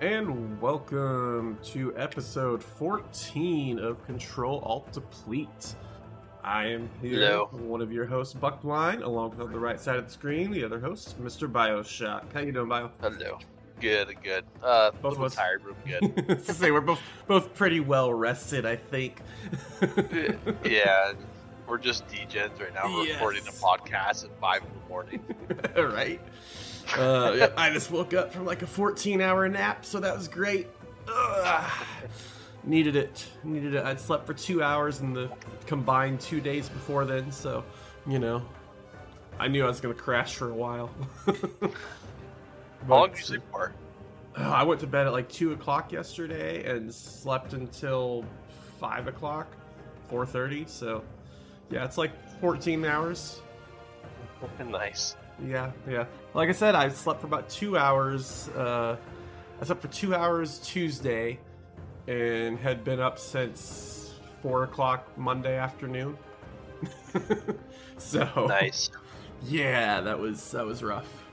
and welcome to episode 14 of Control Alt Deplete. I am here, Hello. one of your hosts, Buckblind, along with on the right side of the screen, the other host, Mr. Bioshock. How you doing, Bio? Hello. Good, good. Uh, Both of us. tired, I'm good. to say we're both both pretty well rested, I think. yeah, we're just degens right now. We're Yes. recording a podcast at five in the morning. right? Uh, yeah, I just woke up from like a 14 hour nap, so that was great. Ugh. Needed it. Needed it. I'd slept for two hours in the combined two days before then, so, you know, I knew I was going to crash for a while. How long But, do you sleep for? uh, I went to bed at like 2 o'clock yesterday and slept until 5 o'clock, 4.30, so, yeah, it's like 14 hours. nice. Yeah, yeah. Like I said, I slept for about two hours. Uh, I slept for two hours Tuesday, and had been up since four o'clock Monday afternoon. so Nice. yeah, that was that was rough.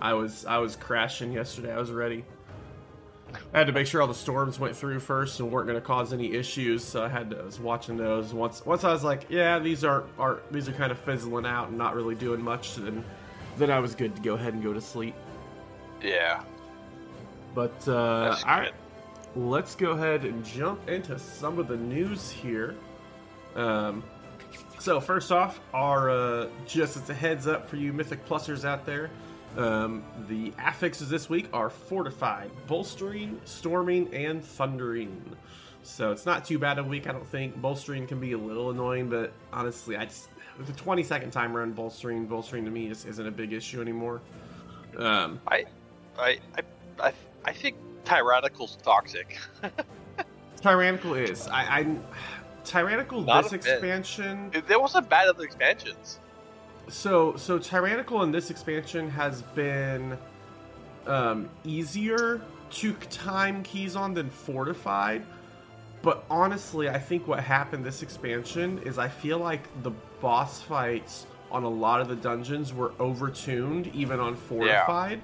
I was I was crashing yesterday. I was ready. I had to make sure all the storms went through first and weren't going to cause any issues. So I had to, I was watching those. Once once I was like, yeah, these are are these are kind of fizzling out and not really doing much. Then then I was good to go ahead and go to sleep. Yeah. But uh, all right, let's go ahead and jump into some of the news here. Um, so first off, our uh, just as a heads up for you Mythic Plusers out there, um, the affixes this week are fortified, bolstering, storming, and thundering. So it's not too bad a week, I don't think. Bolstering can be a little annoying, but honestly, I just the 20 second timer on bolstering, bolstering to me just isn't a big issue anymore. Um, I, I, I, I, I think Tyrannical's toxic. Tyrannical is. I, I Tyrannical Not this bit. expansion. There wasn't bad other expansions. So so Tyrannical in this expansion has been um, easier to time keys on than Fortified. But honestly, I think what happened this expansion is I feel like the boss fights on a lot of the dungeons were overtuned, even on Fortified.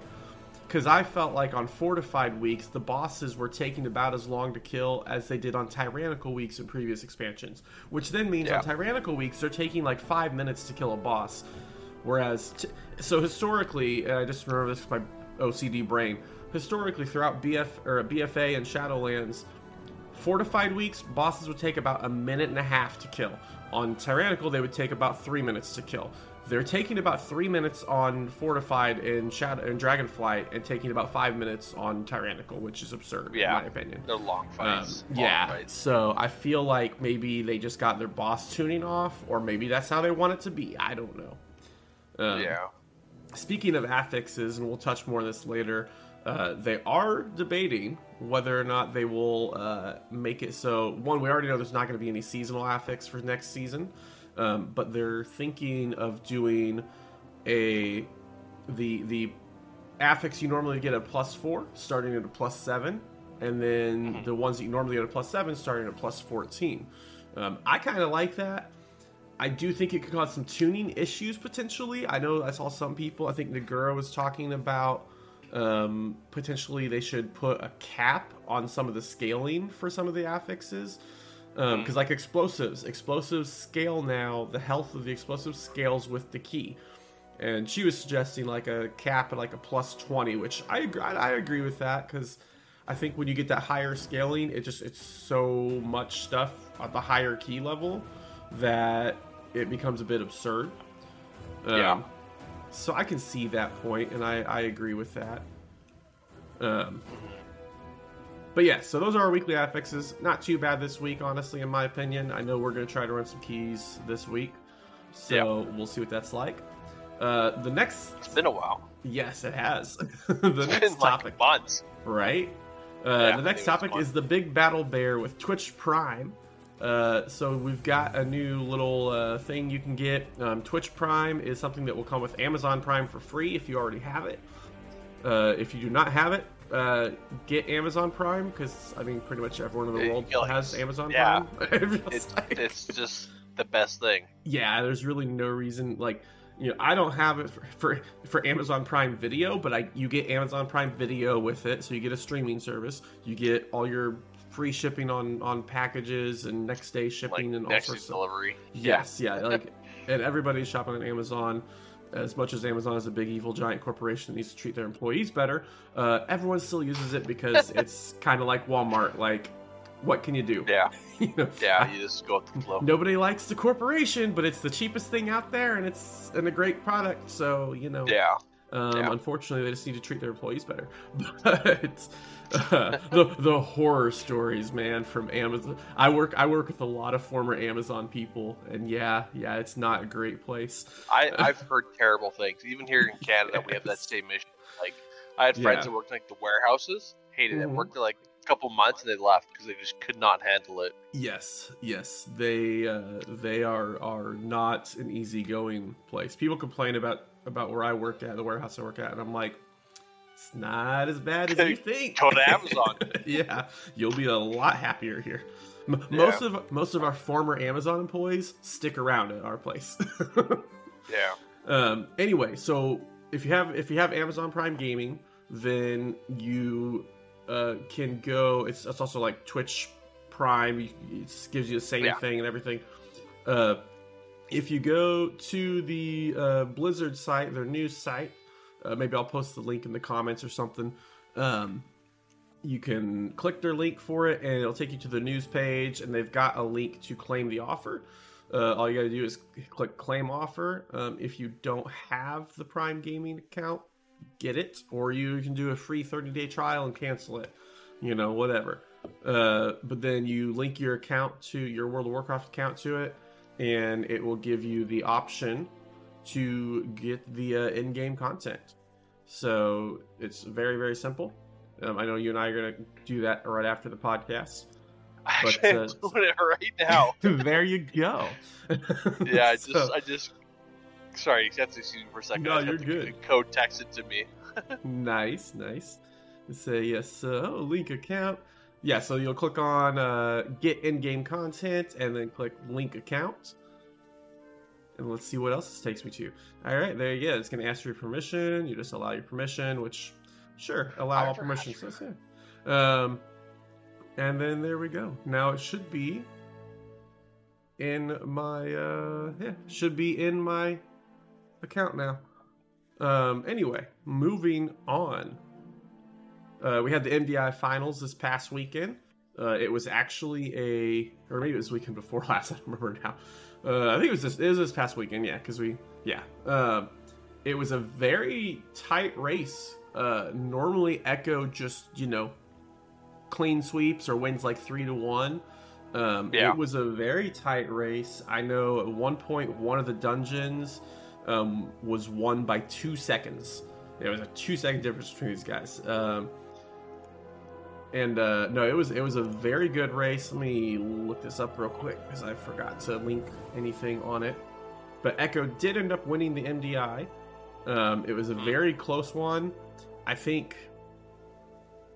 Because I felt like on Fortified weeks, the bosses were taking about as long to kill as they did on Tyrannical weeks in previous expansions. Which then means Yeah. on Tyrannical weeks, they're taking like five minutes to kill a boss. Whereas, t- so historically, and I just remember this with my OCD brain. Historically, throughout BF or BFA and Shadowlands, fortified weeks, bosses would take about a minute and a half to kill. On Tyrannical, they would take about three minutes to kill. They're taking about three minutes on fortified and Shadow and Dragonflight, and taking about five minutes on Tyrannical, which is absurd Yeah. in my opinion. They're long Um, fights. long yeah, fights. so I feel like maybe they just got their boss tuning off, or maybe that's how they want it to be. I don't know. Um, yeah. Speaking of affixes, and we'll touch more on this later, uh, they are debating whether or not they will uh, make it so. One, we already know there's not going to be any seasonal affix for next season, um, but they're thinking of doing a the the affix you normally get a plus four, starting at a plus seven, and then the ones that you normally get a plus seven, starting at plus fourteen. Um, I kind of like that. I do think it could cause some tuning issues potentially. I know I saw some people. I think Naguura was talking about um, potentially they should put a cap on some of the scaling for some of the affixes. Um, hmm. Because like explosives, explosives scale now. The health of the explosive scales with the key, and she was suggesting like a cap at like a plus twenty, which I agree. I agree with that because I think when you get that higher scaling, it just it's so much stuff at the higher key level that it becomes a bit absurd. Um, yeah. So I can see that point, and I, I agree with that. Um, but yeah, so those are our weekly affixes. Not too bad this week, honestly, in my opinion. I know we're going to try to run some keys this week, so we'll see what that's like. Uh, the next, It's been a while. yes, it has. the It's next been topic, like months. right? Uh, Yeah, the next I think it was topic is the big battle bear with Twitch Prime. Uh, so we've got a new little uh, thing you can get. Um, Twitch Prime is something that will come with Amazon Prime for free if you already have it. Uh, if you do not have it, uh, get Amazon Prime because I mean pretty much everyone in the world like- has Amazon yeah. Prime. It's, like. it's just the best thing. yeah, there's really no reason like you know, I don't have it for, for, for Amazon Prime Video, but I you get Amazon Prime Video with it, so you get a streaming service. You get all your free shipping on on packages and next day shipping like and all next sorts day of delivery. Yes, yeah, like, and everybody's shopping on Amazon. As much as Amazon is a big evil giant corporation that needs to treat their employees better, uh, everyone still uses it because it's kind of like Walmart. Like, what can you do? Yeah, You know, yeah. You just go with the flow. Nobody likes the corporation, but it's the cheapest thing out there, and it's and a great product. So you know, Yeah, um, Yeah. Unfortunately, they just need to treat their employees better. But uh, the the horror stories, man, from Amazon. I work I work with a lot of former Amazon people, and yeah, yeah, it's not a great place. I I've heard terrible things. Even here in Canada, we have that same issue. Like I had friends Yeah. that worked in, like the warehouses, hated it. Mhm. Worked there like a couple months and they left because they just could not handle it. Yes, yes, they uh, they are are not an easygoing place. People complain about about where I work at, the warehouse I work at, and I'm like, it's not as bad as you think. Go to Amazon. yeah, you'll be a lot happier here. M- Most of most of our former Amazon employees stick around at our place. Yeah. um, anyway, so if you have if you have Amazon Prime Gaming, then you uh, can go. It's, it's also like Twitch Prime. It gives you the same Yeah. thing and everything. Uh, if you go to the uh, Blizzard site, their news site, uh, maybe I'll post the link in the comments or something. Um, you can click their link for it, and it'll take you to the news page, and they've got a link to claim the offer. Uh, all you got to do is click claim offer. Um, if you don't have the Prime Gaming account, get it, or you can do a free 30 day trial and cancel it. You know, whatever. Uh, but then you link your account to your World of Warcraft account to it, and it will give you the option to get the uh, in game content. So it's very, very simple. Um, I know you and I are going to do that right after the podcast. Uh, I'm doing it right now. there you go. Yeah, I just, So- I just. Sorry, you have to excuse me for a second. No, I you're have to get good. Code texted to me. nice, nice. Say yes, so link account. Yeah, so you'll click on uh, get in-game content and then click link account. And let's see what else this takes me to. All right, there you go. It's going to ask for your permission. You just allow your permission, which, sure, allow all permissions. So, yeah. Um, and then there we go. Now it should be in my uh, yeah, should be in my account now. Um, anyway, moving on. Uh, we had the MDI finals this past weekend. Uh, it was actually a, or maybe it was weekend before last. I don't remember now. Uh, I think it was this. It was this past weekend. Yeah, because we, yeah. Um, it was a very tight race. Uh, normally, Echo just you know clean sweeps or wins like three to one. Um, Yeah. It was a very tight race. I know at one point one of the dungeons um, was won by two seconds. There was a two second difference between these guys. Um, and uh, no, it was it was a very good race. Let me look this up real quick because I forgot to link anything on it. But Echo did end up winning the MDI. Um, it was a very close one. I think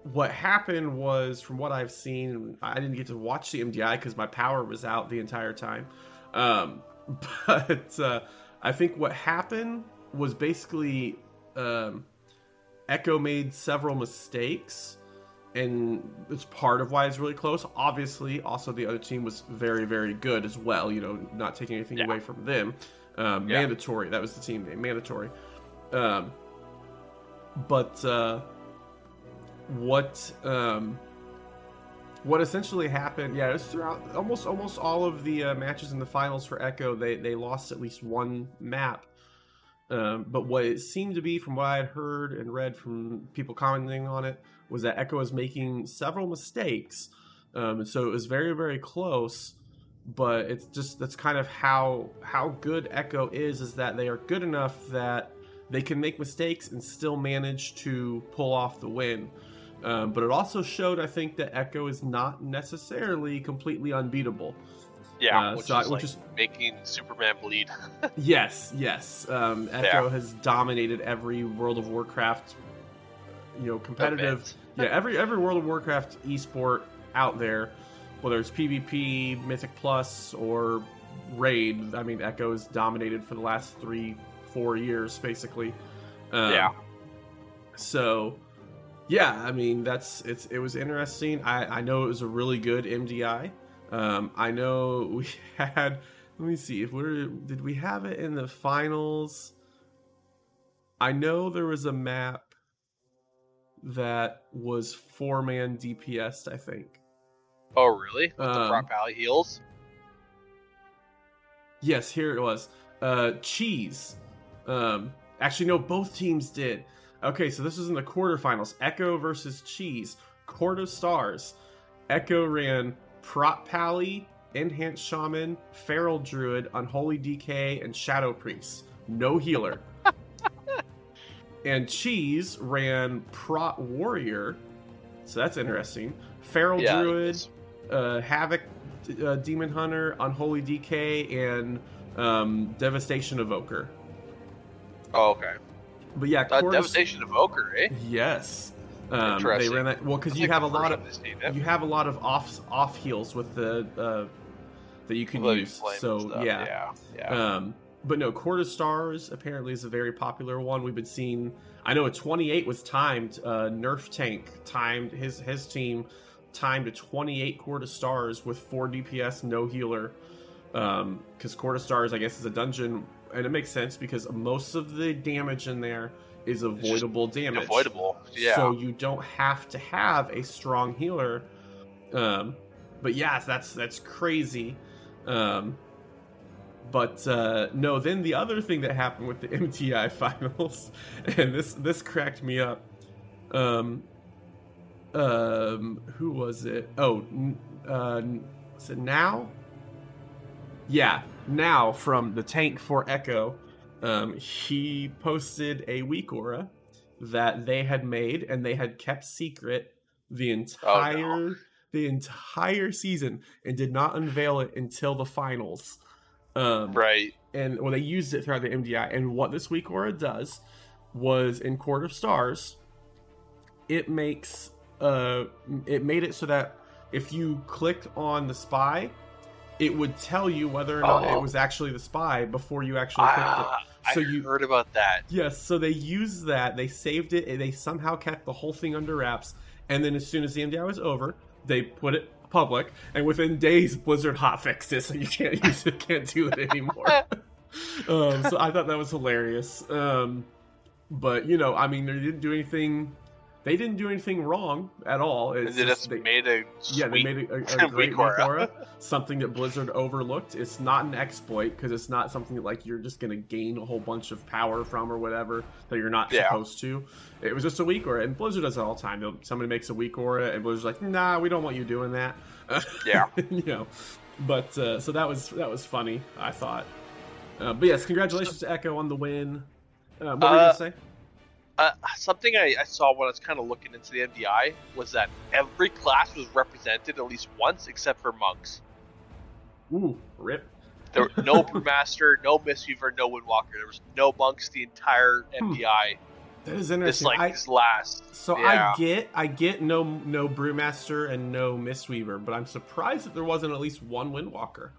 what happened was, from what I've seen, I didn't get to watch the MDI because my power was out the entire time. Um, but uh, I think what happened was basically um, Echo made several mistakes, and it's part of why it's really close. Obviously, also the other team was very, very good as well. You know, not taking anything Yeah. away from them. Um, Yeah. Mandatory. That was the team name. Mandatory. Um, but uh, what um, what essentially happened? Yeah, it was throughout almost almost all of the uh, matches in the finals for Echo. They they lost at least one map. Um, but what it seemed to be, from what I had heard and read from people commenting on it, was that Echo was making several mistakes. Um, so it was very very close. But it's just that's kind of how how good Echo is. Is that they are good enough that they can make mistakes and still manage to pull off the win. Um, but it also showed, I think, that Echo is not necessarily completely unbeatable. Yeah, Uh, which, so is, which like is- making Superman bleed. Yes, yes. Um, Echo Yeah. has dominated every World of Warcraft, you know, competitive. Yeah, every every World of Warcraft esport out there, whether it's PvP, Mythic Plus, or Raid. I mean, Echo has dominated for the last three, four years, basically. Um, Yeah. So, yeah, I mean that's it's it was interesting. I I know it was a really good MDI. Um, I know we had. Let me see if we're did we have it in the finals. I know there was a map that was four man DPS. I think. Oh, really? With the Um, Prot Pally heels? Yes, here it was. Uh, cheese. Um, actually, no, both teams did. Okay, so this was in the quarterfinals. Echo versus Cheese. Court of Stars. Echo ran Prot Pally, Enhanced Shaman, Feral Druid, Unholy DK, and Shadow Priest. No healer. and Cheese ran Prot Warrior. So that's interesting. Feral Yeah, Druid, uh, Havoc uh, Demon Hunter, Unholy DK, and um, Devastation Evoker. Oh, okay. But yeah, Uh, of- Devastation Evoker, eh? Yes, um, they ran that well because you have a lot of time I've seen it. you have a lot of off off heals with the uh, that you can use. So yeah, yeah, yeah. Um, but no, Court of Stars apparently is a very popular one. We've been seeing. I know a 28 was timed. Uh, Nerf Tank timed his his team timed a 28 Court of Stars with four DPS, no healer. Because Court of Stars, I guess, is a dungeon, and it makes sense because most of the damage in there is avoidable damage. Avoidable. Yeah. So you don't have to have a strong healer. Um, but yeah, that's that's crazy. Um, but uh, no, then the other thing that happened with the MDI finals, and this this cracked me up. Um, um, who was it? Oh, n- uh, was it Naowh? Yeah, Naowh from the tank for Echo, um, he posted a weak aura that they had made and they had kept secret the entire the entire season and did not unveil it until the finals. Um, right. and well, they used it throughout the MDI. And what this weak aura does was in Court of Stars, it makes uh, it made it so that if you clicked on the spy, it would tell you whether or not Oh. it was actually the spy before you actually clicked it. Ah, So I you- heard about that. Yes, so they used that, they saved it, and they somehow kept the whole thing under wraps. And then as soon as the MDI was over, they put it public, and within days, Blizzard hotfixed it, so you can't use it, can't do it anymore. um, so I thought that was hilarious. Um, but you know, I mean, they didn't do anything. They didn't do anything wrong at all. It's they just they- made a yeah, they made a, a, a great weak aura. aura, something that Blizzard overlooked. It's not an exploit because it's not something that like you're just gonna gain a whole bunch of power from or whatever that you're not Yeah. supposed to. It was just a weak aura, and Blizzard does it all the time. Somebody makes a weak aura, and Blizzard's like, "Nah, we don't want you doing that." Yeah. you know. But uh, so that was that was funny. I thought. Uh, but yes, congratulations to Echo on the win. Uh, what were you Uh, gonna say? Uh, something I, I saw when I was kind of looking into the MDI was that every class was represented at least once, except for monks. Ooh, rip. There were no brewmaster, no mistweaver, no windwalker. There was no monks the entire Hmm. MDI. That is This interesting. like I, this last. So Yeah. I get, I get no no brewmaster and no mistweaver, but I'm surprised that there wasn't at least one windwalker.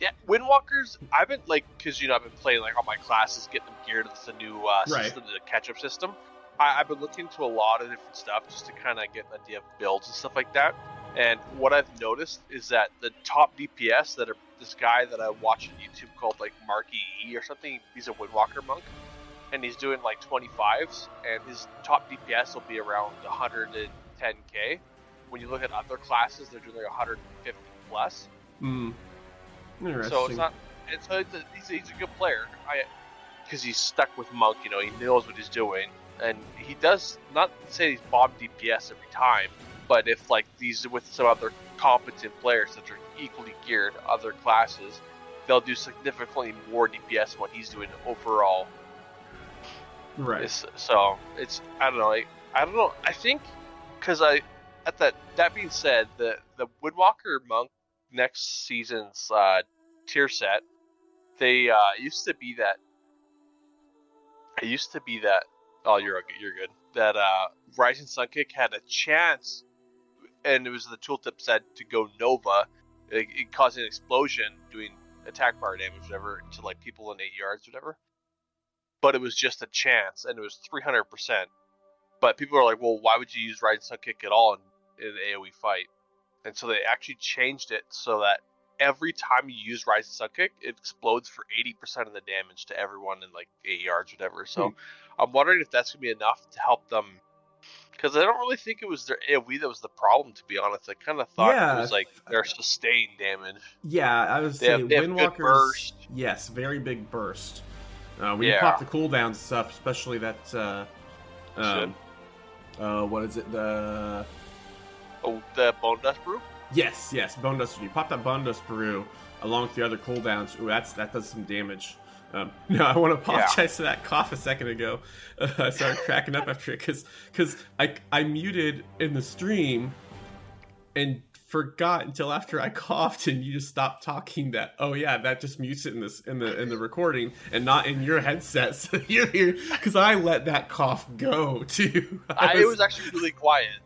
Yeah, Windwalkers. I've been like, because you know, I've been playing like all my classes, getting them geared with the new uh, Right. system, the catch-up system. I, I've been looking to a lot of different stuff just to kind of get an idea of builds and stuff like that. And what I've noticed is that the top DPS that are this guy that I watch on YouTube called like Marky E or something. He's a Windwalker monk, and he's doing like 25s, and his top DPS will be around 110k. When you look at other classes, they're doing like 150 plus. Hmm. Interesting. So it's not. It's, uh, it's a, he's, a, he's a good player. I because he's stuck with Monk. You know, he knows what he's doing, and he does not say he's bomb DPS every time, but if like these with some other competent players that are equally geared other classes, they'll do significantly more DPS than what he's doing overall. right. It's, so it's I don't know. I, I don't know. I think because I at that that being said, the the Windwalker Monk next season's uh, tier set, they uh, used to be that. It used to be that. Oh, you're okay. You're good. That uh, Rising Sun Kick had a chance, and it was the tooltip said to go Nova, it, it caused an explosion, doing attack bar damage, whatever, to like people in eight yards, whatever. but it was just a chance, and it was 300 percent. But people are like, well, why would you use Rising Sun Kick at all in, in an AOE fight? And so they actually changed it so that every time you use Rising Sun Kick, it explodes for 80% of the damage to everyone in like 8 yards, or whatever. So Hmm. I'm wondering if that's going to be enough to help them. Because I don't really think it was their AoE that was the problem, to be honest. I kind of thought Yeah, it was like their sustained damage. Yeah, I was saying Windwalker's burst. yes, very big burst. Uh, when you pop the cooldowns and stuff, especially that uh, um, uh, what is it? The Oh, the Bone Dust Brew? yes, yes, bone dust. When you pop that bone dust brew along with the other cooldowns, ooh, that's that does some damage. Um, no, I want to apologize to that cough a second ago. Uh, I started cracking up after it because because I I muted in the stream and forgot until after I coughed and you just stopped talking that oh yeah that just mutes it in this in the in the recording and not in your headset so you're here because I let that cough go too. I, it was actually really quiet.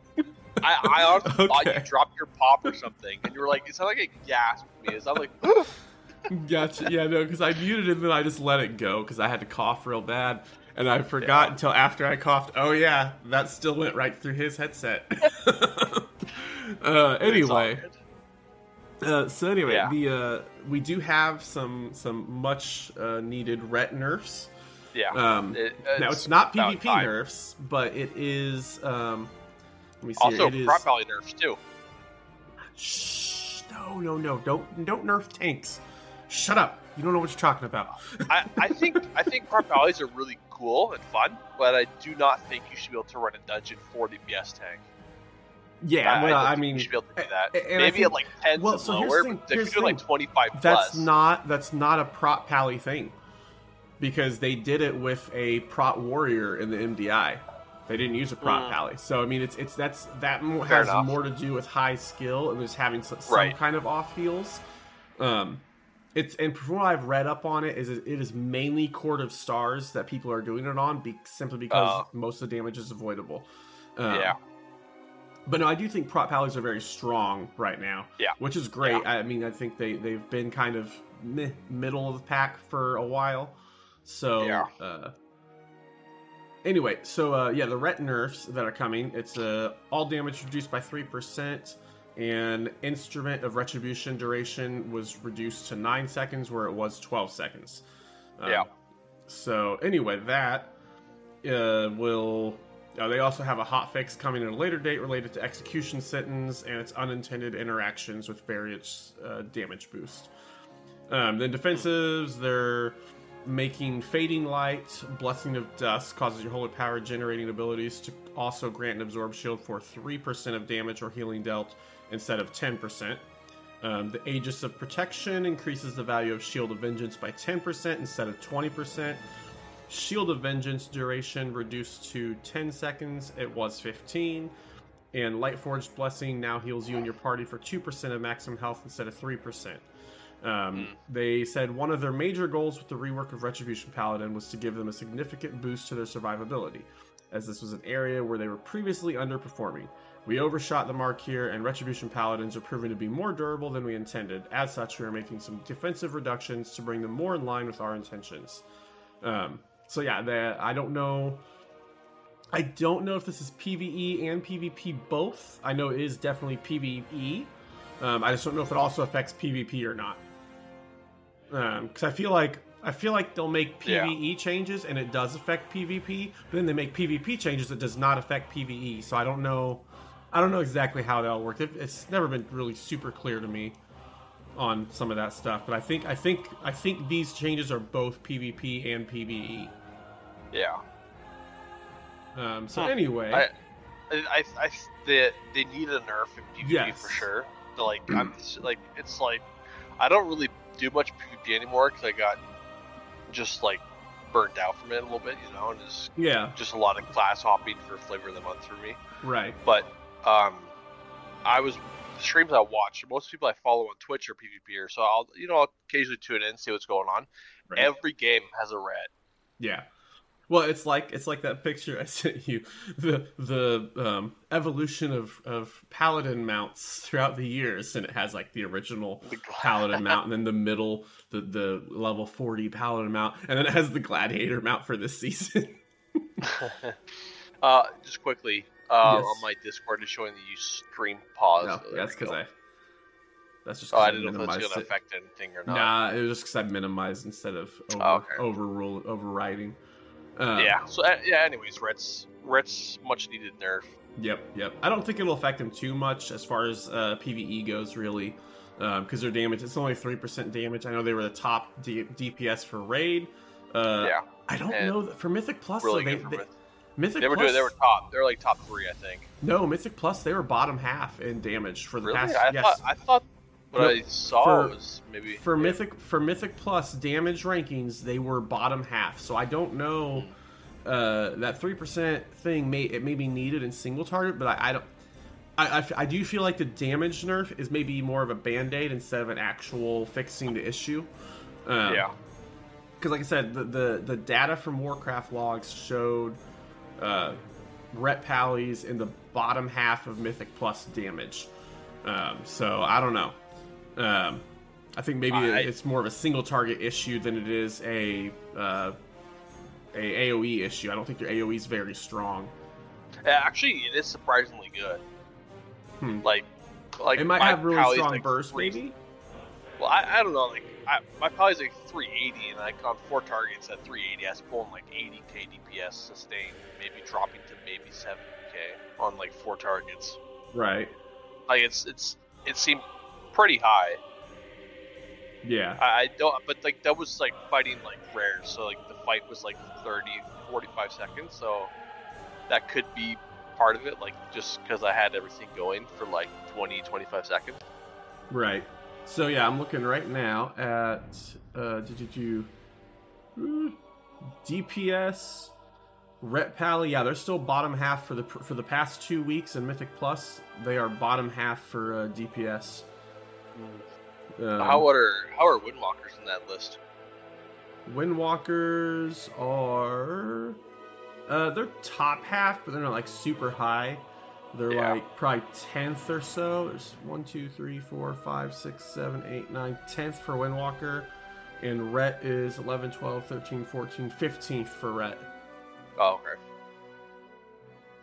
I, I honestly thought you dropped your pop or something, and you were like, it sounded like a gasp to me. So I'm like, Gotcha. Yeah, no, because I muted it and then I just let it go because I had to cough real bad. And I forgot Yeah. until after I coughed. Oh, yeah, that still went right through his headset. uh, anyway, It's uh, so anyway, Yeah. the uh, we do have some some much uh, needed ret nerfs. yeah. Um, It- now it's not PvP nerfs, but it is. Um, let me see. Also, here. It. Prot Pally nerfs too. Shh, no, no, no! Don't don't nerf tanks. Shut up! You don't know what you're talking about. I, I think I think Prot Pallies are really cool and fun, but I do not think you should be able to run a dungeon for the BS tank. Yeah, well, don't I mean, you should be able to do that. I Maybe think- at like tens well, so here's lower, thing- but they here's could the do like thing. 25 that's not that's not a prop pally thing because they did it with a prop warrior in the MDI. They didn't use a prop Mm. pally, so I mean, it's it's that's that mo- Fair has enough. more to do with high skill and just having some, some Right. kind of off heals. Um, it's and from what I've read up on it is it is mainly Court of Stars that people are doing it on, be, simply because Oh. most of the damage is avoidable. Um, yeah. but no, I do think prop pallies are very strong right now. Yeah. Which is great. I mean, I think they, they've been kind of meh, middle of the pack for a while. So, Yeah. uh, anyway, so uh, yeah, the ret nerfs that are coming, it's uh, all damage reduced by 3%, and instrument of retribution duration was reduced to 9 seconds where it was 12 seconds. Um, Yeah. So, anyway, that uh, will. Uh, they also have a hotfix coming at a later date related to execution sentence and its unintended interactions with various uh, damage boost. Um, then defensives, they're making fading light, blessing of dusk causes your holy power generating abilities to also grant an absorb shield for three percent of damage or healing dealt instead of ten percent. Um, the Aegis of Protection increases the value of Shield of Vengeance by 10% instead of 20%. Shield of Vengeance duration reduced to 10 seconds, it was 15. And Lightforged Blessing now heals you and your party for 2% of maximum health instead of 3%. Um, They said one of their major goals with the rework of Retribution Paladin was to give them a significant boost to their survivability, as this was an area where they were previously underperforming. We overshot the mark here, and Retribution Paladins are proving to be more durable than we intended. As such, we are making some defensive reductions to bring them more in line with our intentions. Um, so yeah, I don't know. I don't know if this is PVE and PvP both. I know it is definitely PvE. Um, I just don't know if it also affects PvP or not. Because I feel like I feel like they'll make Yeah. PVE changes and it does affect PvP, but then they make PvP changes that does not affect PvE. So I don't know. I don't know exactly how that'll work. It, it's never been really super clear to me on some of that stuff. But I think I think I think these changes are both PvP and PvE. Yeah. Um, so Huh. Anyway, I, I, I they, they need a nerf in PvP Yes. for sure. Like, I'm like, it's like I don't really do much PvP anymore because I got just like burnt out from it a little bit, you know, and it's yeah, just a lot of class hopping for flavor of the month for me. right, But um, I was the streams I watch. Most people I follow on Twitch are PvPers, so I'll you know I'll occasionally tune in, and see what's going on. right. Every game has a red. yeah. Well, it's like it's like that picture I sent you the the um, evolution of of paladin mounts throughout the years, and it has like the original The paladin mount, and then the middle the the level forty paladin mount, and then it has the gladiator mount for this season. uh, just quickly, uh, Yes. on my Discord is showing that you stream pause. no, so that's because. I. That's just Oh, I didn't know if it's gonna it. affect anything or not. Nah, it was just because I minimized instead of over, Oh, okay. overrule overriding. Uh, yeah. So uh, yeah. Anyways, Reds, Reds, much needed nerf. Yep, yep. I don't think it'll affect them too much as far as uh, PVE goes, really, because their damage it's only three percent damage. I know they were the top D- DPS for raid. Uh, yeah. I don't and know for Mythic Plus. Really though, they, for they- Mythic They were Plus. doing. They were top. They were like top three, I think. no Mythic Plus. They were bottom half in damage for the Really? past. I yes, thought. I thought what No, I saw for- was maybe for yeah. Mythic for Mythic Plus damage rankings, they were bottom half. So I don't know uh, that three percent thing may it may be needed in single target, but I, I don't. I, I I do feel like the damage nerf is maybe more of a band aid instead of an actual fixing the issue. Um, Yeah. because like I said, the, the the data from Warcraft logs showed uh, Ret Pallies in the bottom half of Mythic Plus damage. Um, so I don't know. Um, I think maybe I- it's more of a single target issue than it is a uh, a AOE issue. I don't think their AOE is very strong. Actually, it is surprisingly good. Hmm. Like, like it might have really strong like, burst, three- maybe. Well, I, I don't know. Like, I, my Pally's like 380, and like on four targets at 380, I was pulling like 80k DPS sustained, maybe dropping to maybe 70k on like four targets. Right. Like, it's it's it seemed pretty high. Yeah. I, I don't, but like that was like fighting like rares, so like the fight was like 30, 45 seconds, so that could be part of it. Like just because I had everything going for like 20, 25 seconds. Right. So yeah, I'm looking right now at uh did you do DPS Ret Pally, yeah, they're still bottom half for the for the past two weeks in Mythic Plus. They are bottom half for uh, DPS. Um, how are how are Windwalkers in that list? Windwalkers are uh they're top half, but they're not like super high. They're Yeah. like probably tenth or so. There's one, two, three, four, five, six, seven, eight, nine, tenth for Windwalker. And Ret is 11, 12, 13, 14, 15th for Ret. Oh, okay.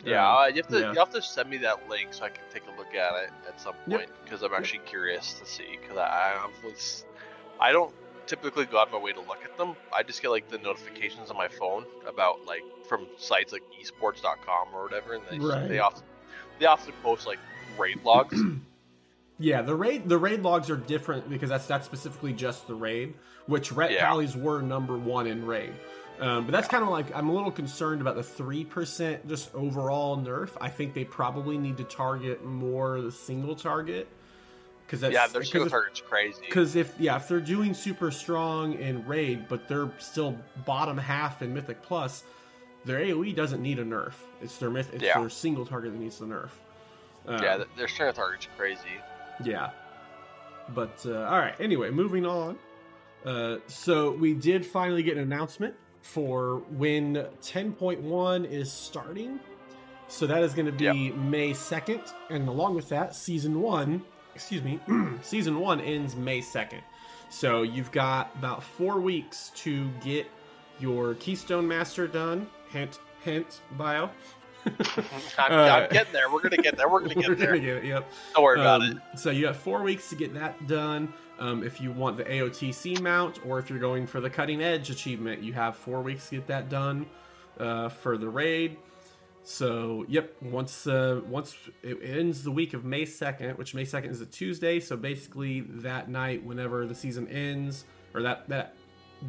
Yeah, Um, uh, you have to yeah. you have to send me that link so I can take a look at it at some point because I'm actually curious to see because I I was I don't typically go out of my way to look at them. I just get like the notifications on my phone about like from sites like esports.com or whatever, and they Right. they often they often post like raid logs. Yeah, the raid the raid logs are different because that's that's specifically just the raid, which Ret Yeah. Were number one in raid. Um, but that's kind of like I'm a little concerned about the three percent just overall nerf. I think they probably need to target more the single target because that's yeah, their because target's crazy. because if yeah if they're doing super strong in raid but they're still bottom half in Mythic Plus, their AOE doesn't need a nerf. It's their myth. It's Yeah. their single target that needs the nerf. Um, yeah, their single target's crazy. yeah. But uh, all right. Anyway, moving on. Uh, so we did finally get an announcement for when 10.1 is starting. So that is going to be May 2nd, and along with that, season one. Excuse me, season one ends May 2nd. So you've got about four weeks to get your Keystone Master done. Hint, hint, bio. I'm, Uh, I'm getting there. We're gonna get there. We're gonna We're get there. gonna get it. Yep. Don't worry about it. Um, So you have four weeks to get that done. Um, if you want the AOTC mount, or if you're going for the cutting edge achievement, you have four weeks to get that done uh, for the raid. So yep, once uh, once it ends the week of May second, which May second is a Tuesday, so basically that night, whenever the season ends, or that that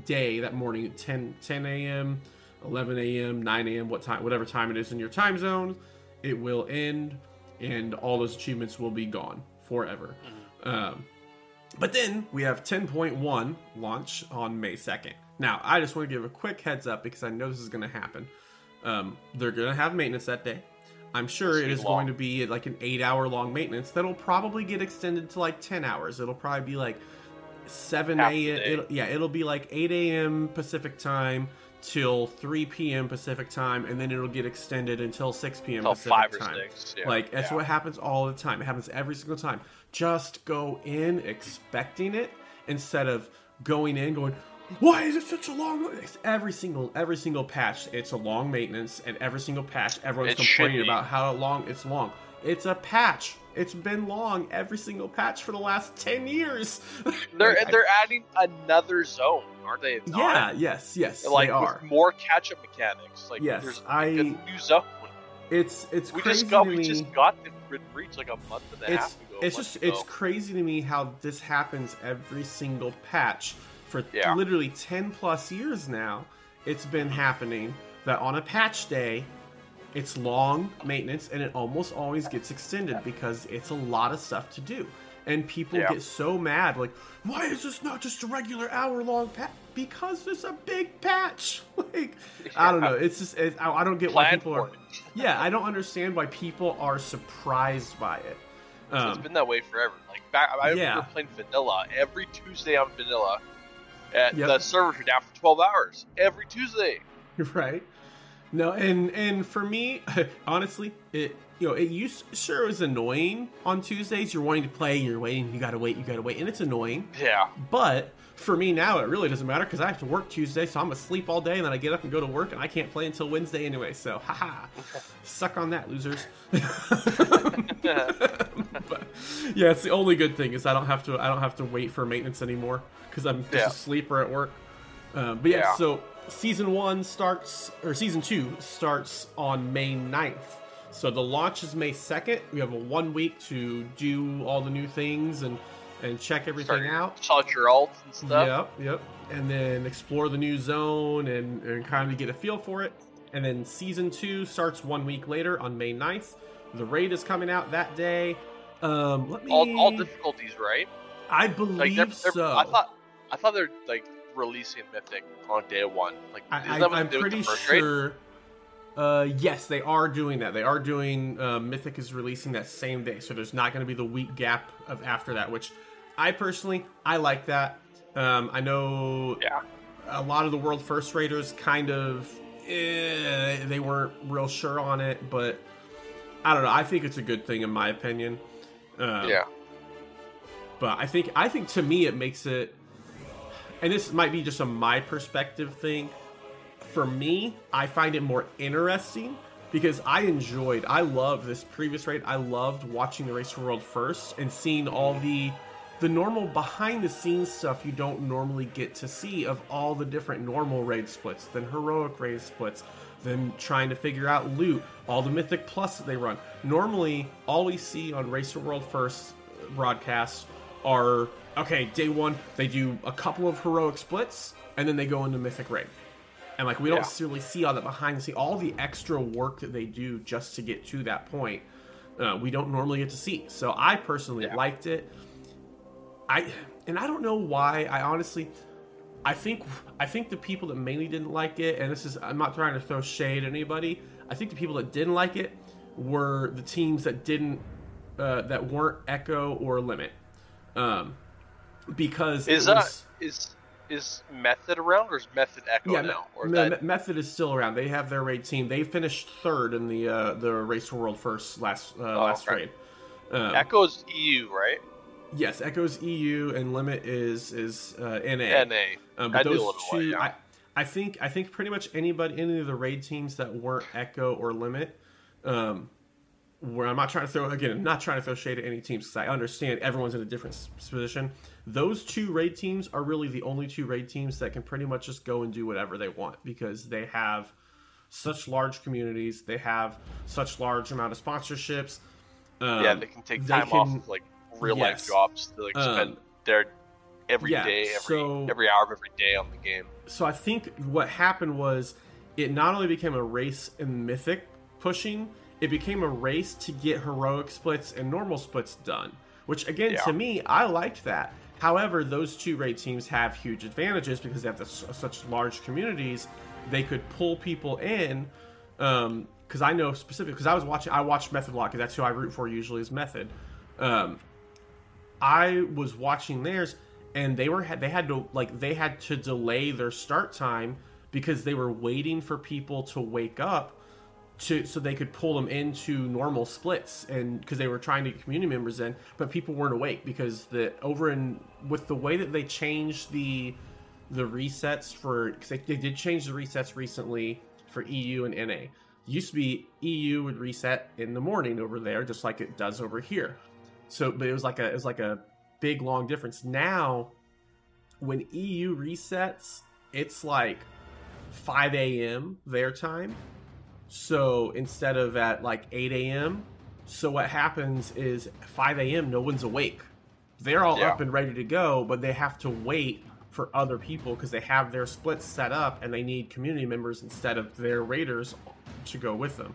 day, that morning at 10, 10 a.m., 11 a.m., 9 a.m., what time, whatever time it is in your time zone, it will end, and all those achievements will be gone forever. Um, but then we have 10.1 launch on May 2nd. Now, I just want to give a quick heads up because I know this is going to happen. Um, they're going to have maintenance that day. I'm sure it's long. going to be like an eight hour long maintenance that'll probably get extended to like 10 hours. It'll probably be like 7 Half a.m. the day. It'll, yeah, it'll be like 8 a.m. Pacific time till 3 p.m. Pacific time, and then it'll get extended until 6 p.m. Pacific time. six. Yeah. Like that's yeah. what happens all the time. It happens every single time. Just go in expecting it instead of going in going, why is it such a long? It's every single every single patch, it's a long maintenance, and every single patch, everyone's It complaining about how long it's long. It's a patch. It's been long every single patch for the last ten years. They're I- they're adding another zone, aren't they? Not? yeah, yes, yes, like they are. more catch-up mechanics. Like Yes, there's I- a new zone. It's it's We crazy just got we just got the Forbidden Reach like a month and a half ago. It's just it's crazy to me how this happens every single patch. For Yeah. literally 10 plus years now it's been happening that on a patch day it's long maintenance and it almost always gets extended because it's a lot of stuff to do. And people Yeah. get so mad like why is this not just a regular hour long patch because there's a big patch. Like i don't know. It's just it, I, I don't get why people are yeah i don't understand why people are surprised by it So it's um, been that way forever. Like back, I Yeah. remember playing vanilla every Tuesday on vanilla. And Yep. the servers were down for 12 hours every Tuesday. right no and and for me honestly it you know it used sure it was annoying on tuesdays you're wanting to play you're waiting you gotta wait you gotta wait and it's annoying Yeah. but for me now it really doesn't matter because i have to work tuesday so i'm gonna sleep all day and then i get up and go to work and i can't play until wednesday anyway so haha suck on that losers but yeah it's the only good thing is i don't have to i don't have to wait for maintenance anymore because i'm just Yeah. asleep or at work um, but yeah, Yeah. so season one starts, or season two starts on May 9th. So the launch is May 2nd. We have a one week to do all the new things and, and check everything Start out. Shout your alts and stuff. Yep, yep. And then explore the new zone and, and kind of get a feel for it. And then season two starts one week later on May 9th. The raid is coming out that day. Um, let me. All, all difficulties, right? I Like believe they're, they're, so. I thought I thought they're like releasing Mythic on day one. Like I, isn't I, that what I'm they did with pretty sure. Uh, yes, they are doing that. They are doing. Uh, Mythic is releasing that same day, so there's not going to be the week gap of after that. Which I personally I like that. Um, I know Yeah. a lot of the world first raiders kind of eh, they weren't real sure on it, but I don't know. I think it's a good thing in my opinion. Um, Yeah. but I think I think to me it makes it, and this might be just a my perspective thing. For me, I find it more interesting because I enjoyed, I loved this previous raid. I loved watching the race for world first and seeing all the the normal behind the scenes stuff you don't normally get to see of all the different normal raid splits, then heroic raid splits, then trying to figure out loot, all the mythic plus that they run. Normally, all we see on Race for World First broadcasts are okay, day one, they do a couple of heroic splits, and then they go into mythic raid. And like we don't really see all that behind the scene, all the extra work that they do just to get to that point. Uh, we don't normally get to see. So I personally Yeah. liked it. I and I don't know why. I honestly, I think I think the people that mainly didn't like it, and this is I'm not trying to throw shade at anybody. I think the people that didn't like it were the teams that didn't uh, that weren't Echo or Limit, um, because Is it that was- is is Method around or is Method Echo yeah, now? Or that, Method is still around. They have their raid team. They finished third in the uh, the race for world first last uh, last Oh, okay. raid. Um, Echo's EU, right? Yes, Echo's EU and Limit is is uh, NA. NA. Um, but a those two, yeah. I, I think I think pretty much anybody, any of the raid teams that weren't Echo or Limit, um, where I'm not trying to throw again, I'm not trying to throw shade at any teams because I understand everyone's in a different position. Those two raid teams are really the only two raid teams that can pretty much just go and do whatever they want because they have such large communities, they have such large amount of sponsorships. Um, yeah, they can take time off can- of like real yes. life jobs to like spend Um, their every yeah, day, every so- every hour of every day on the game. so I think what happened was it not only became a race in mythic pushing, it became a race to get heroic splits and normal splits done. Which again, Yeah. to me, I liked that. However, those two raid teams have huge advantages because they have this, such large communities. They could pull people in. Because I know specifically, because I was watching, I watched Method a lot because that's who I root for usually is Method. Um, I was watching theirs, and they were they had to like they had to delay their start time because they were waiting for people to wake up to so they could pull them into normal splits and because they were trying to get community members in but people weren't awake because the over in with the way that they changed the the resets for because they, they did change the resets recently for eu and na used to be eu would reset in the morning over there just like it does over here so but it was like a it was like a big long difference now when eu resets it's like 5 a.m their time so instead of at like 8 a.m., so what happens is 5 a.m., no one's awake. They're all Yeah. up and ready to go, but they have to wait for other people because they have their splits set up and they need community members instead of their raiders to go with them.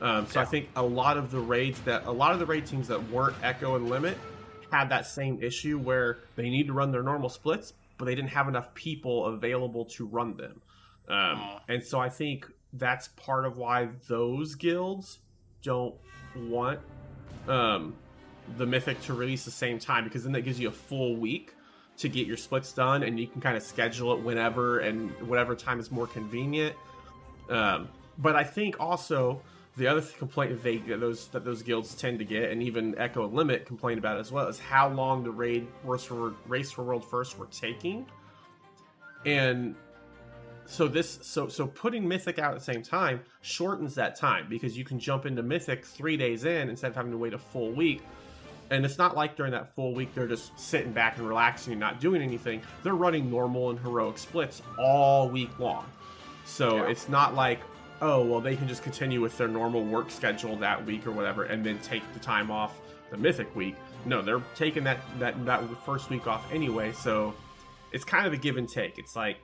Um, so I think a lot of the raids that a lot of the raid teams that weren't Echo and Limit had that same issue where they need to run their normal splits, but they didn't have enough people available to run them. Um, Mm. and so I think that's part of why those guilds don't want um, the mythic to release the same time because then that gives you a full week to get your splits done and you can kind of schedule it whenever and whatever time is more convenient. Um, but I think also the other complaint that they that those that those guilds tend to get, and even Echo and Limit complain about as well, is how long the raid race for race for world first were taking, and so this so so putting Mythic out at the same time shortens that time because you can jump into Mythic three days in instead of having to wait a full week. And it's not like during that full week they're just sitting back and relaxing and not doing anything. They're running normal and heroic splits all week long. So Yeah. it's not like, oh, well, they can just continue with their normal work schedule that week or whatever and then take the time off the mythic week. No, they're taking that, that, that first week off anyway. So it's kind of a give and take. It's like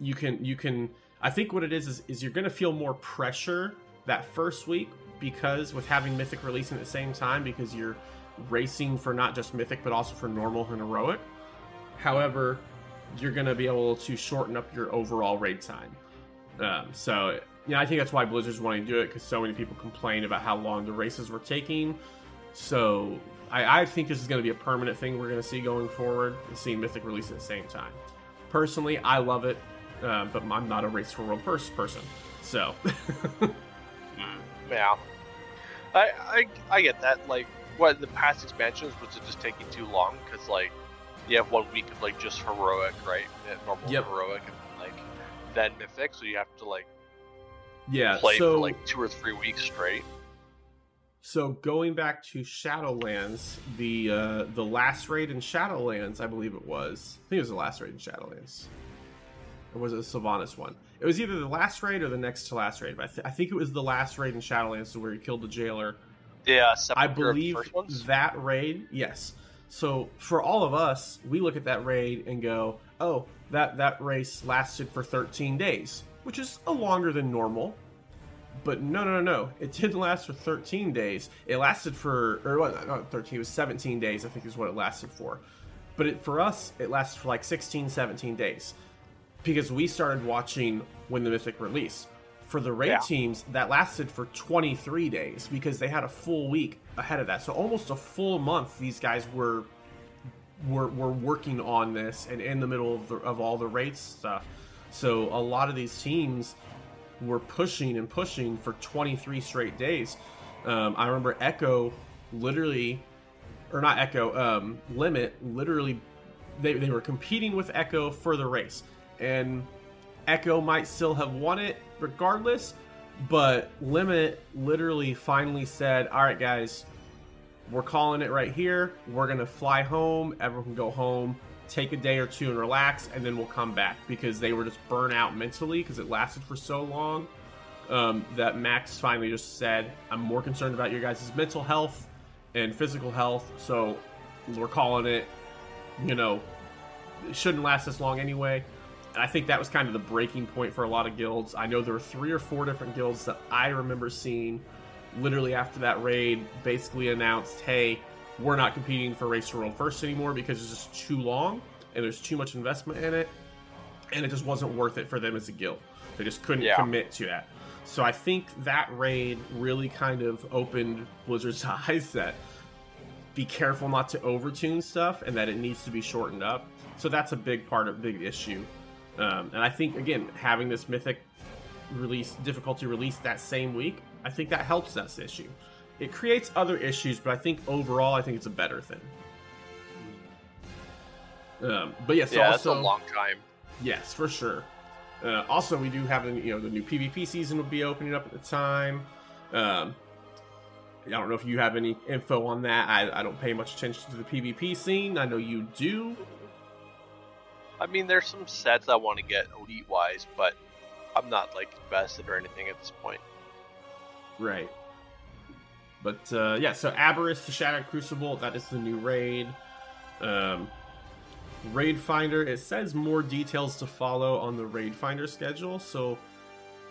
you can, you can, I think what it is is, is you're going to feel more pressure that first week because with having mythic releasing at the same time because you're racing for not just mythic but also for normal and heroic. However, you're going to be able to shorten up your overall raid time. Um, so, yeah, I think that's why Blizzard's wanting to do it because so many people complain about how long the races were taking. So, I, I think this is going to be a permanent thing we're going to see going forward, seeing Mythic release at the same time. Personally, I love it, uh, but I'm not a Race for World first person. So, Yeah, I, I I get that. Like, what the past expansions was it just taking too long? Because like, you have one week of like just heroic, right? Normal Yep. heroic, and then mythic. So you have to like yeah. play so, for like two or three weeks straight. So going back to Shadowlands, the uh, the last raid in Shadowlands, I believe it was. I think it was the last raid in Shadowlands, or was it the Sylvanas one? It was either the last raid or the next to last raid. But I, th- I think it was the last raid in Shadowlands, so where he killed the jailer. Yeah, I Sepulchre of the believe that raid, yes. So for all of us, we look at that raid and go, "Oh, that that race lasted for 13 days, which is a longer than normal." But no, no, no, no. It didn't last for 13 days. It lasted for, or what, not 13, it was 17 days, I think is what it lasted for. But it, for us, it lasted for like 16, 17 days. Because we started watching when the Mythic released. For the raid Yeah. teams, that lasted for 23 days because they had a full week ahead of that. So almost a full month these guys were were, were working on this and in the middle of, the, of all the rates stuff. So a lot of these teams were pushing and pushing for 23 straight days. Um, I remember Echo literally, or not Echo, um, Limit literally, they, they were competing with Echo for the race. And Echo might still have won it regardless, but Limit literally finally said, All right, guys, we're calling it right here. We're going to fly home. Everyone can go home, take a day or two and relax, and then we'll come back because they were just burnt out mentally because it lasted for so long. Um, that Max finally just said, I'm more concerned about your guys' mental health and physical health, so we're calling it, you know, it shouldn't last this long anyway. And I think that was kind of the breaking point for a lot of guilds. I know there were three or four different guilds that I remember seeing literally after that raid basically announced, hey, we're not competing for Race to World First anymore because it's just too long and there's too much investment in it, and it just wasn't worth it for them as a guild. They just couldn't Yeah. commit to that. So I think that raid really kind of opened Blizzard's eyes that be careful not to overtune stuff and that it needs to be shortened up. So that's a big part of big issue. Um, and I think again having this Mythic release difficulty release that same week, I think that helps that issue. It creates other issues, but I think overall, I think it's a better thing. Um, but yes, yeah, also that's a long time. Yes, for sure. Uh, also, we do have the you know the new PvP season will be opening up at the time. Um, I don't know if you have any info on that. I, I don't pay much attention to the PvP scene. I know you do. I mean, there's some sets I want to get elite wise, but I'm not like invested or anything at this point. Right. But uh, yeah, so Aberrus, the Shadowed Crucible, that is the new raid. Um, raid Finder, it says more details to follow on the Raid Finder schedule. So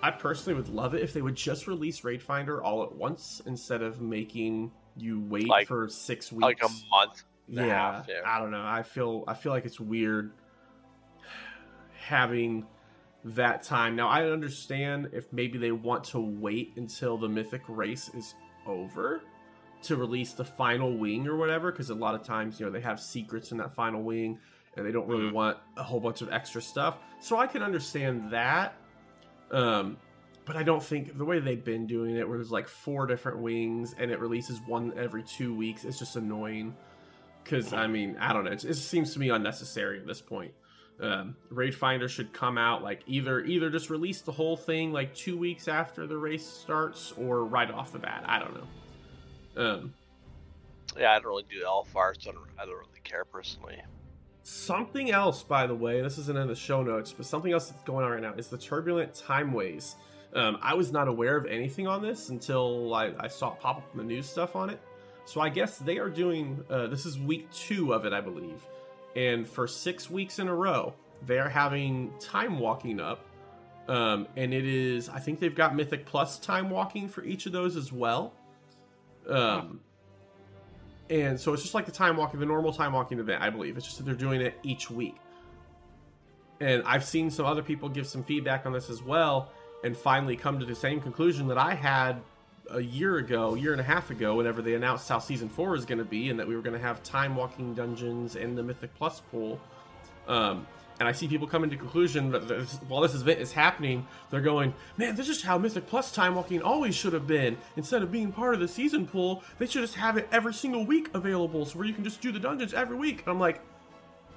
I personally would love it if they would just release Raid Finder all at once instead of making you wait Like- for six weeks. Like a month. yeah, half, yeah. I don't know. I feel I feel like it's weird having that time. Now I understand if maybe they want to wait until the mythic race is over to release the final wing or whatever because a lot of times you know they have secrets in that final wing and they don't really Mhm. want a whole bunch of extra stuff. So I can understand that. Um but I don't think the way they've been doing it, where there's like four different wings and it releases one every two weeks, it's just annoying. Because I mean, I don't know, it, it seems to me unnecessary at this point. Um, Raid Finder should come out like either either just release the whole thing like two weeks after the race starts, or right off the bat. I don't know. Um, Yeah, I don't really do LFR, so I don't, I don't really care personally. Something else, by the way, this isn't in the show notes, but something else that's going on right now is the turbulent timeways. Um, I was not aware of anything on this until I, I saw it pop up in the news stuff on it. So I guess they are doing. Uh, this is week two of it, I believe, and for six weeks in a row, they are having time walking up, um, and it is. I think they've got Mythic Plus time walking for each of those as well. Um, and so it's just like the time walking, the normal time walking event, I believe. It's just that they're doing it each week. And I've seen some other people give some feedback on this as well, and finally come to the same conclusion that I had a year ago, year and a half ago, whenever they announced how season four is going to be, and that we were going to have time walking dungeons in the Mythic Plus pool. Um, and I see people coming to conclusion that this, while this event is happening, they're going, "Man, this is how Mythic Plus time walking always should have been. Instead of being part of the season pool, they should just have it every single week available, so where you can just do the dungeons every week." And I'm like,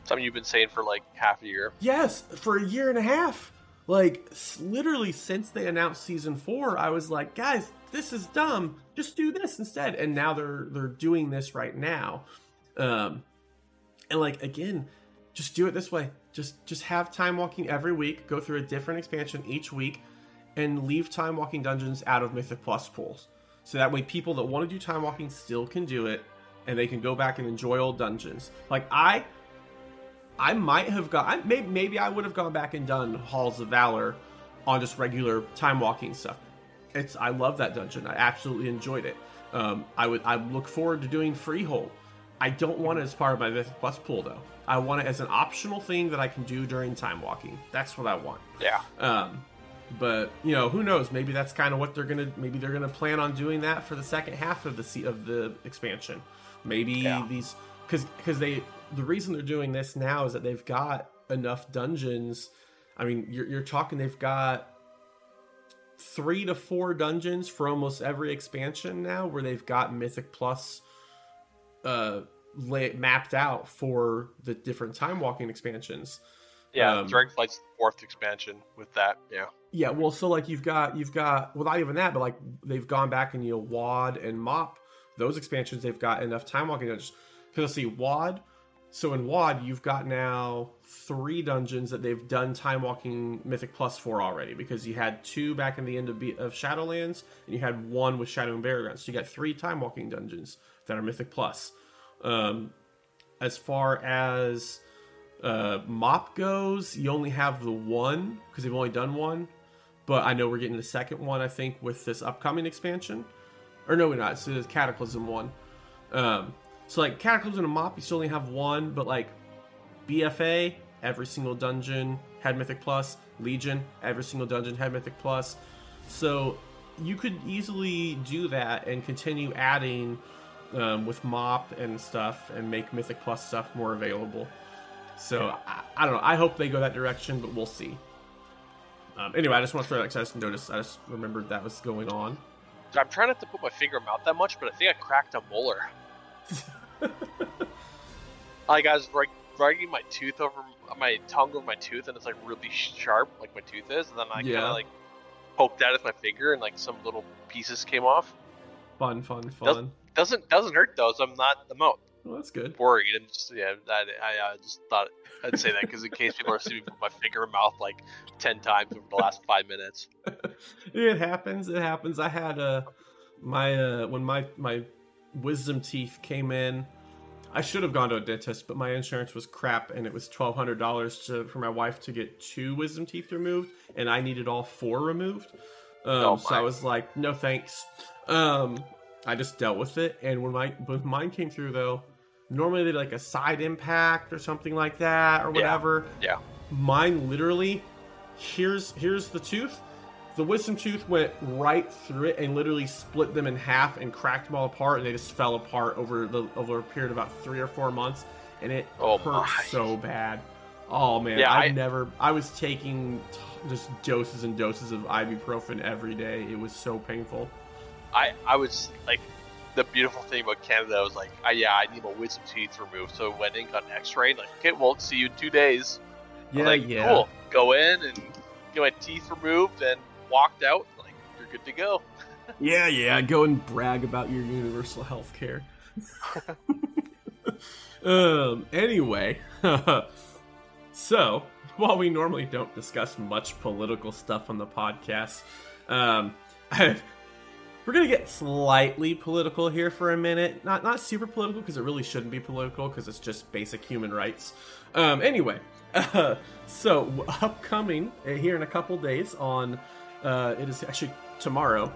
Something you've been saying for like half a year. Yes, for a year and a half. Like literally since they announced season 4, I was like, "Guys, this is dumb. Just do this instead." And now they're they're doing this right now. Um and like again, just do it this way. Just just have time walking every week, go through a different expansion each week and leave time walking dungeons out of Mythic Plus pools. So that way people that want to do time walking still can do it and they can go back and enjoy old dungeons. Like I I might have. I, maybe, maybe I would have gone back and done Halls of Valor on just regular time walking stuff. It's I love that dungeon. I absolutely enjoyed it. Um, I would I look forward to doing Freehold. I don't want it as part of my Mythic Plus pool though. I want it as an optional thing that I can do during time walking. That's what I want. Yeah. Um, but you know, who knows? Maybe that's kind of what they're gonna. Maybe they're gonna plan on doing that for the second half of the of the expansion. Maybe Yeah. these because because they the reason they're doing this now is that they've got enough dungeons. I mean, you're you're talking they've got three to four dungeons for almost every expansion now, where they've got Mythic Plus uh lay, mapped out for the different time walking expansions. Yeah. Um, Dragonflight's the fourth expansion with that. Yeah. Yeah, well, so like you've got you've got well not even that, but like they've gone back and you know WoD and Mop, those expansions they've got enough time walking dungeons. Because let's see, WoD. So in WoD, you've got now three dungeons that they've done time walking Mythic Plus for already. Because you had two back in the end of, Be- of Shadowlands, and you had one with Shadow and Grounds. So you got three time walking dungeons that are Mythic Plus. Um, as far as uh, Mop goes, you only have the one because they've only done one. But I know we're getting the second one, I think, with this upcoming expansion. Or no, we're not. It's the Cataclysm one. Um, so like Cataclysm and a Mop, you still only have one, but like BFA, every single dungeon had Mythic Plus. Legion, every single dungeon had Mythic Plus. So you could easily do that and continue adding um, with Mop and stuff and make Mythic Plus stuff more available. So I, I, don't know. I hope they go that direction, but we'll see. Um, anyway, I just want to throw that because I just noticed. I just remembered that was going on. I'm trying not to put my finger mouth that much, but I think I cracked a molar. like I was like dragging my tooth over my tongue over my tooth, and it's like really sharp, like my tooth is, and then I yeah. kind of like poked at it with my finger, and like some little pieces came off. Fun, fun, fun. Doesn't doesn't, doesn't hurt though. So I'm not I'm not well, that's good. Worried and just yeah, I, I, I just thought I'd say that because in case people are seeing my finger in mouth like ten times over the last five minutes. it happens. It happens. I had a uh, my uh, when my my wisdom teeth came in. I should have gone to a dentist, but my insurance was crap, and it was twelve hundred dollars for my wife to get two wisdom teeth removed, and I needed all four removed. Um, oh so I was like, no thanks. Um, I just dealt with it, and when my when mine came through though, normally they like a side impact or something like that or whatever. Yeah. yeah. Mine literally, here's here's the tooth. The wisdom tooth went right through it and literally split them in half and cracked them all apart, and they just fell apart over the over a period of about three or four months, and it oh hurt my. so bad. Oh man, yeah, I, I never. I was taking t- just doses and doses of ibuprofen every day. It was so painful. I I was like the beautiful thing about Canada was like, uh, yeah, I need my wisdom teeth removed. So I went in, got an X-ray, like, okay, well, see you in two days. Yeah, like, yeah. Cool. Go in and get my teeth removed and walked out. Like, you're good to go. yeah, yeah. Go and brag about your universal health care. um. Anyway, so while we normally don't discuss much political stuff on the podcast, um. We're gonna get slightly political here for a minute. Not not super political because it really shouldn't be political because it's just basic human rights. Um, anyway, uh, so upcoming uh, here in a couple days on uh, it is actually tomorrow.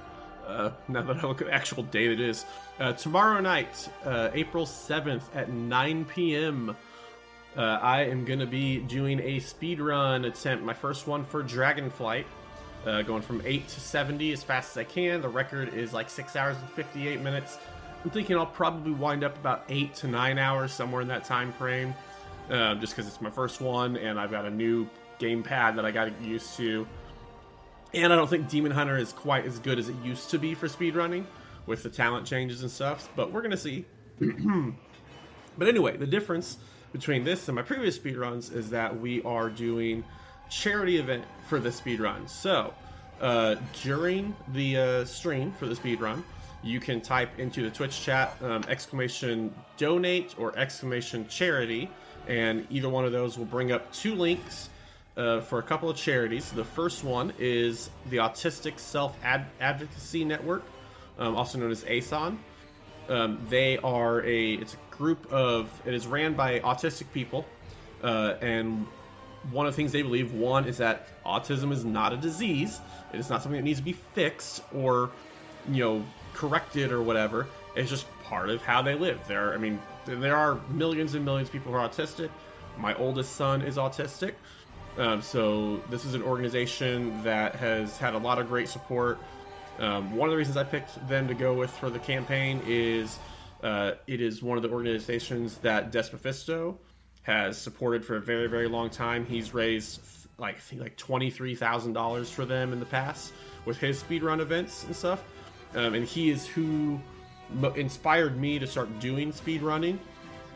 Uh, now that I look at the actual date, it is uh, tomorrow night, uh, April seventh at nine p.m. Uh, I am gonna be doing a speed run attempt, my first one for Dragonflight uh, going from 8 to 70 as fast as I can. The record is like 6 hours and 58 minutes. I'm thinking I'll probably wind up about 8 to 9 hours, somewhere in that time frame, just because it's my first one and I've got a new gamepad that I got used to. And I don't think Demon Hunter is quite as good as it used to be for speedrunning with the talent changes and stuff, but we're going to see. but anyway, the difference between this and my previous speedruns is that we are doing charity event for the speed run. So, uh, during the uh, stream for the speed run, you can type into the Twitch chat um, exclamation donate or exclamation charity, and either one of those will bring up two links uh, for a couple of charities. The first one is the Autistic Self Advocacy Network, um, also known as ASAN. Um, they are a it's a group of it is ran by autistic people, uh, and one of the things they believe one is that autism is not a disease. It is not something that needs to be fixed or you know corrected or whatever. It's just part of how they live. There i mean there are millions and millions of people who are autistic. My oldest son is autistic um, so this is an organization that has had a lot of great support um, one of the reasons i picked them to go with for the campaign is uh, it is one of the organizations that Des Mephisto has supported for a very very long time. He's raised like like twenty three thousand dollars for them in the past with his speedrun events and stuff. Um, and he is who inspired me to start doing speedrunning.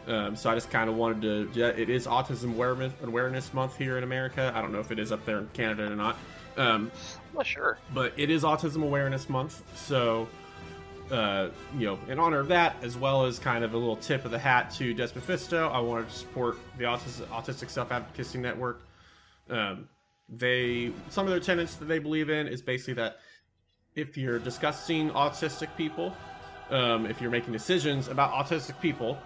Um, so I just kind of wanted to. Yeah, it is Autism Awareness, Awareness Month here in America. I don't know if it is up there in Canada or not. Um, I'm not sure, but it is Autism Awareness Month. So uh, you know, in honor of that, as well as kind of a little tip of the hat to Des Mephisto, I wanted to support the Autistic, Autistic Self Advocacy Network. Um, they some of their tenets that they believe in is basically that if you're discussing autistic people, um, if you're making decisions about autistic people,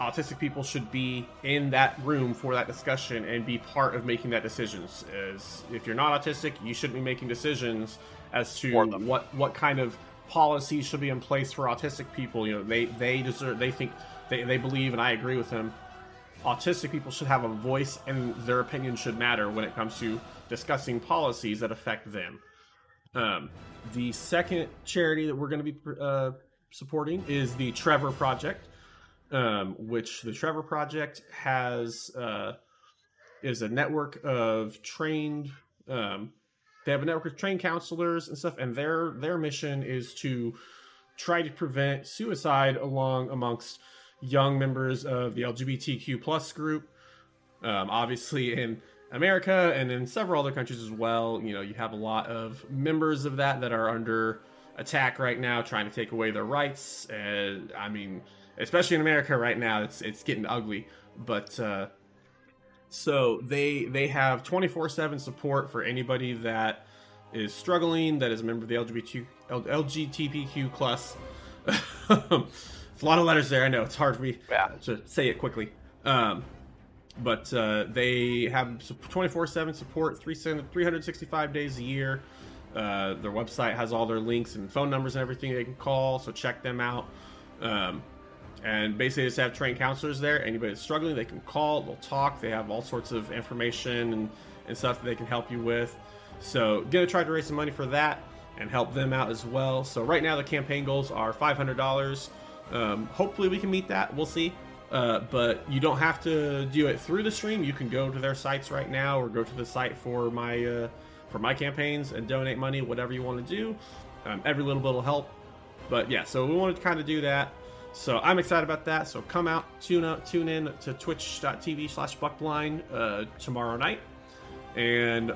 autistic people should be in that room for that discussion and be part of making that decisions. As if you're not autistic, you shouldn't be making decisions as to what what kind of policies should be in place for autistic people. You know, they they deserve. They think they they believe, and I agree with them. Autistic people should have a voice, and their opinion should matter when it comes to discussing policies that affect them. Um, the second charity that we're going to be uh, supporting is the Trevor Project, um, which the Trevor Project has uh, is a network of trained. Um, they have a network of trained counselors and stuff, and their their mission is to try to prevent suicide along amongst young members of the LGBTQ plus group. Um, obviously, in America and in several other countries as well, you know, you have a lot of members of that that are under attack right now, trying to take away their rights. And I mean, especially in America right now, it's it's getting ugly. But uh, so they they have twenty four seven support for anybody that is struggling, that is a member of the LGBT LGBTQ plus. it's a lot of letters there. I know it's hard for me Yeah. to say it quickly. Um, but uh, they have 24 7 support, 365 days a year. Uh, their website has all their links and phone numbers and everything they can call, so check them out. Um, and basically, just have trained counselors there. Anybody that's struggling, they can call, they'll talk. They have all sorts of information and, and stuff that they can help you with. So, gonna try to raise some money for that and help them out as well. So, right now, the campaign goals are $500. Um, hopefully, we can meet that. We'll see. Uh, but you don't have to do it through the stream. You can go to their sites right now, or go to the site for my uh, for my campaigns and donate money, whatever you want to do. Um, every little bit will help. But yeah, so we wanted to kind of do that. So I'm excited about that. So come out, tune out, tune in to twitch.tv slash buckblind uh, tomorrow night, and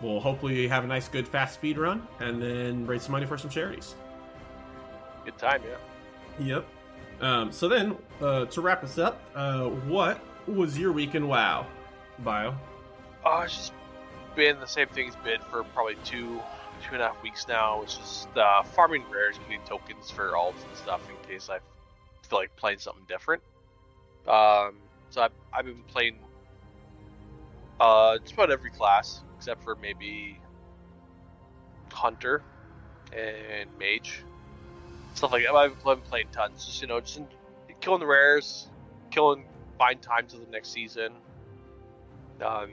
we'll hopefully have a nice, good, fast speed run, and then raise some money for some charities. Good time, yeah. Yep. Um, so then, uh, to wrap us up, uh, what was your week in WoW, Bio? Oh, it's just been the same thing it's been for probably two, two and a half weeks now. It's just uh, farming rares, getting tokens for alts and stuff in case I feel like playing something different. Um, so I've, I've been playing uh, just about every class except for maybe hunter and mage, stuff like that. I've been playing tons, just you know, just in, killing the rares, killing, buying time to the next season. Um,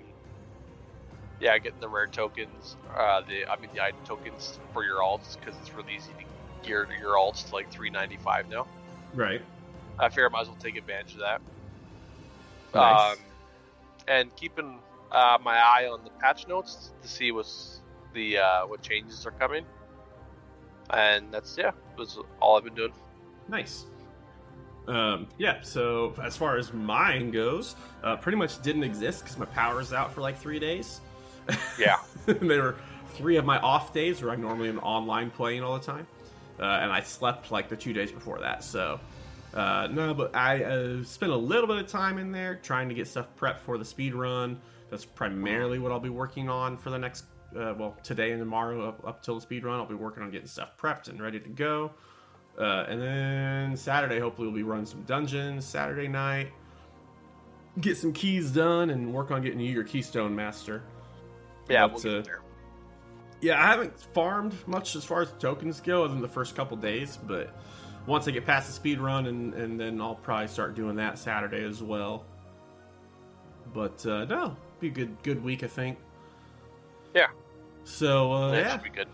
yeah, getting the rare tokens, uh, the I mean the item tokens for your alts because it's really easy to gear your alts to like 395 now. Right. I figure I might as well take advantage of that. Nice. Um, and keeping uh, my eye on the patch notes to see what's the uh, what changes are coming. And that's yeah, was all I've been doing. Nice. Um, yeah, so as far as mine goes, uh, pretty much didn't exist because my power's out for like three days. Yeah, there were three of my off days where I normally am online playing all the time, uh, and I slept like the two days before that. So uh, no, but I uh, spent a little bit of time in there trying to get stuff prepped for the speed run. That's primarily what I'll be working on for the next, uh, well, today and tomorrow up, up till the speed run. I'll be working on getting stuff prepped and ready to go. Uh, and then Saturday, hopefully, we'll be running some dungeons Saturday night. Get some keys done and work on getting you your Keystone Master. Yeah, But, we'll uh. Yeah, I haven't farmed much as far as tokens go, other than the first couple days. But once I get past the speed run, and, and then I'll probably start doing that Saturday as well. But uh, no, be a good good week, I think. Yeah. So uh, that yeah, should be good.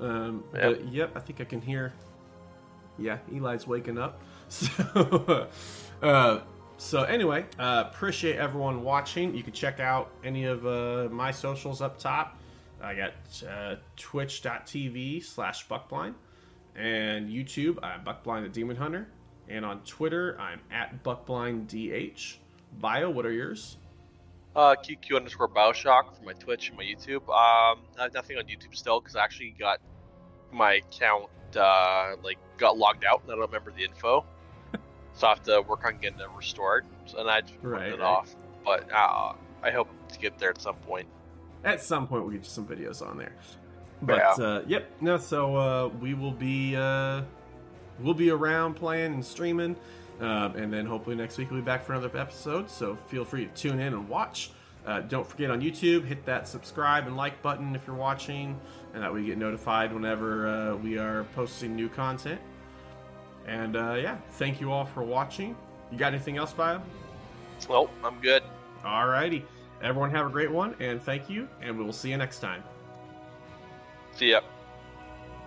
um, Yep. but yep, I think I can hear. Yeah, Eli's waking up. So, uh, so anyway, uh, appreciate everyone watching. You can check out any of uh, my socials up top. I got uh, twitch.tv slash buckblind and YouTube. I'm Buckblind the Demon Hunter. And on Twitter, I'm at BuckblindDH. Bio, what are yours? Uh, QQ underscore Bioshock for my Twitch and my YouTube. Um, I have nothing on YouTube still because I actually got my account uh, like got logged out and I don't remember the info. So I have to work on getting it restored. And I just put it right. off. But uh, I hope to get there at some point. At some point, we'll get you some videos on there. But uh, yep, no. So uh, we will be uh, we'll be around playing and streaming, um, and then hopefully next week we'll be back for another episode. So feel free to tune in and watch. Uh, don't forget on YouTube, hit that subscribe and like button if you're watching, and that way you get notified whenever uh, we are posting new content. And uh, yeah, thank you all for watching. You got anything else, Bio? Nope, I'm good. All righty. Everyone have a great one, and thank you, and we will see you next time. See ya.